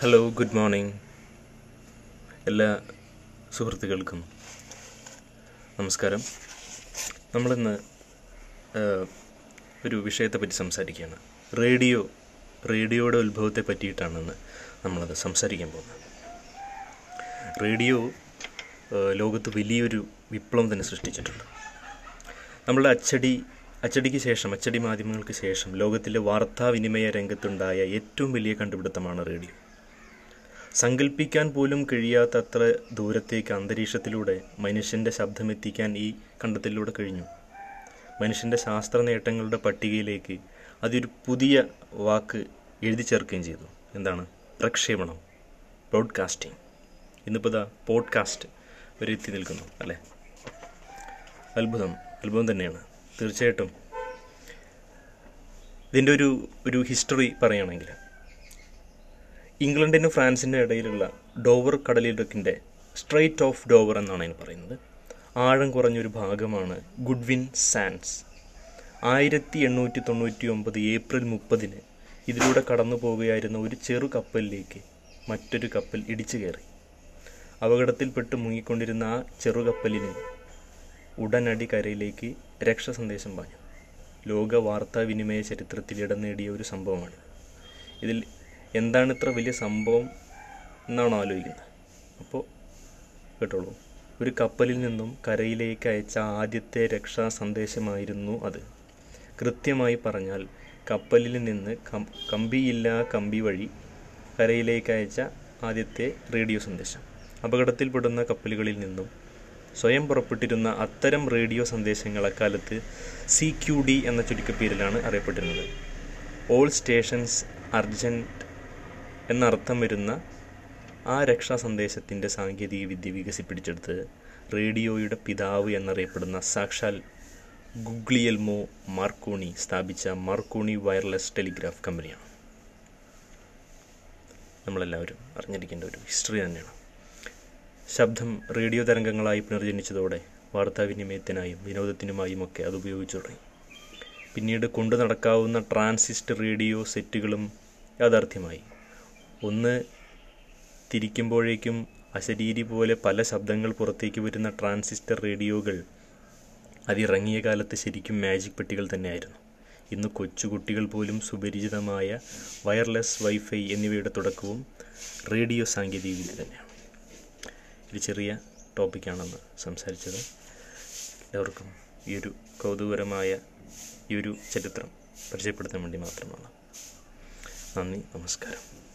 Hello good morning എല്ലാ സുഹൃത്തുക്കൾക്കും നമസ്കാരം. നമ്മളിന്ന് ഒരു ഒരു വിഷയത്തെപ്പറ്റി സംസാരിക്കുകയാണ്. റേഡിയോ റേഡിയോയുടെ ഉത്ഭവത്തെ പറ്റിയിട്ടാണ് ഇന്ന് നമ്മളത് സംസാരിക്കാൻ പോകുന്നത്. റേഡിയോ ലോകത്ത് വലിയൊരു വിപ്ലവം തന്നെ സൃഷ്ടിച്ചിട്ടുണ്ട്. നമ്മളുടെ അച്ചടി അച്ചടിക്ക് ശേഷം അച്ചടി മാധ്യമങ്ങൾക്ക് ശേഷം ലോകത്തിലെ വാർത്താവിനിമയ രംഗത്തുണ്ടായ ഏറ്റവും വലിയ കണ്ടുപിടുത്തമാണ് റേഡിയോ. സങ്കല്പിക്കാൻ പോലും കഴിയാത്തത്ര ദൂരത്തേക്ക് അന്തരീക്ഷത്തിലൂടെ മനുഷ്യന്റെ ശബ്ദമെത്തിക്കാൻ ഈ കണ്ടെത്തലിലൂടെ കഴിഞ്ഞു. മനുഷ്യന്റെ ശാസ്ത്ര നേട്ടങ്ങളുടെ പട്ടികയിലേക്ക് അതൊരു പുതിയ വാക്ക് എഴുതി ചേർക്കുകയും ചെയ്തു. എന്താണ്? പ്രക്ഷേപണം. ബ്രോഡ്കാസ്റ്റിംഗ്. ഇന്നിപ്പോൾ ഇതാ പോഡ്കാസ്റ്റ് ഒരു എത്തി നിൽക്കുന്നു അല്ലേ? അത്ഭുതം. അത്ഭുതം തന്നെയാണ്. തീർച്ചയായിട്ടും ഇതിന്റെ ഒരു ഒരു ഹിസ്റ്ററി പറയുകയാണെങ്കിൽ ഇംഗ്ലണ്ടിനും ഫ്രാൻസിന്റെ ഇടയിലുള്ള ഡോവർ കടലിടുക്കിന്റെ സ്ട്രൈറ്റ് ഓഫ് ഡോവർ എന്നാണ് അതിന് പറയുന്നത്. ആഴം കുറഞ്ഞൊരു ഭാഗമാണ് ഗുഡ്വിൻ സാൻസ്. ആയിരത്തി എണ്ണൂറ്റി തൊണ്ണൂറ്റി ഒമ്പത് ഏപ്രിൽ മുപ്പതിന് ഇതിലൂടെ കടന്നു പോവുകയായിരുന്ന ഒരു ചെറു കപ്പലിലേക്ക് മറ്റൊരു കപ്പൽ ഇടിച്ചു കയറി. അപകടത്തിൽപ്പെട്ട് മുങ്ങിക്കൊണ്ടിരുന്ന ആ ചെറുകപ്പലിന് ഉടനടി കരയിലേക്ക് രക്ഷാസന്ദേശം പാഞ്ഞു. ലോക വാർത്താവിനിമയ ചരിത്രത്തിൽ ഇടം നേടിയ ഒരു സംഭവമാണ്. ഇതിൽ എന്താണ് ഇത്ര വലിയ സംഭവം എന്നാണ് ആലോചിക്കുന്നത്. അപ്പോൾ കേട്ടോളൂ. ഒരു കപ്പലിൽ നിന്നും കരയിലേക്ക് അയച്ച ആദ്യത്തെ രക്ഷാ സന്ദേശമായിരുന്നു അത്. കൃത്യമായി പറഞ്ഞാൽ കപ്പലിൽ നിന്ന് കമ്പിയില്ലാ കമ്പി വഴി കരയിലേക്ക് അയച്ച ആദ്യത്തെ റേഡിയോ സന്ദേശം. അപകടത്തിൽപ്പെടുന്ന കപ്പലുകളിൽ നിന്നും സ്വയം പുറപ്പെട്ടിരുന്ന അത്തരം റേഡിയോ സന്ദേശങ്ങൾ അക്കാലത്ത് സി ക്യു ഡി എന്ന ചുരുക്കപ്പേരിലാണ് അറിയപ്പെട്ടിരുന്നത്. ഓൾ സ്റ്റേഷൻസ് അർജന്റ് എന്നർത്ഥം വരുന്ന ആ രക്ഷാ സന്ദേശത്തിന്റെ സാങ്കേതിക വിദ്യ വികസിപ്പിച്ചെടുത്ത് റേഡിയോയുടെ പിതാവ് എന്നറിയപ്പെടുന്ന സാക്ഷാൽ ഗുഗ്ലിയൽമോ മാർക്കോണി സ്ഥാപിച്ച മാർക്കോണി വയർലെസ് ടെലിഗ്രാഫ് കമ്പനിയാണ്. നമ്മളെല്ലാവരും അറിഞ്ഞിരിക്കേണ്ട ഒരു ഹിസ്റ്ററി തന്നെയാണ്. ശബ്ദം റേഡിയോ തരംഗങ്ങളായി പുനർജനിച്ചതോടെ വാർത്താവിനിമയത്തിനായും വിനോദത്തിനുമായും ഒക്കെ അത് ഉപയോഗിച്ചു തുടങ്ങി. പിന്നീട് കൊണ്ടു നടക്കാവുന്ന ട്രാൻസിസ്റ്റ് റേഡിയോ സെറ്റുകളും യാഥാർത്ഥ്യമായി. ഒന്ന് തിരിക്കുമ്പോഴേക്കും അശരീരി പോലെ പല ശബ്ദങ്ങൾ പുറത്തേക്ക് വരുന്ന ട്രാൻസിസ്റ്റർ റേഡിയോകൾ. അതിറങ്ങിയ കാലത്ത് ശരിക്കും മാജിക് പെട്ടികൾ തന്നെയായിരുന്നു. ഇന്ന് കൊച്ചുകുട്ടികൾ പോലും സുപരിചിതമായ വയർലെസ് വൈഫൈ എന്നിവയുടെ തുടക്കവും റേഡിയോ സാങ്കേതികവിദ്യ തന്നെയാണ്. ഒരു ചെറിയ ടോപ്പിക്കാണെന്ന് സംസാരിച്ചത്. എല്ലാവർക്കും ഈ ഒരു കൗതുകരമായ ഈ ഒരു ചരിത്രം പരിചയപ്പെടുത്താൻ വേണ്ടി മാത്രമാണ്. നന്ദി നമസ്കാരം.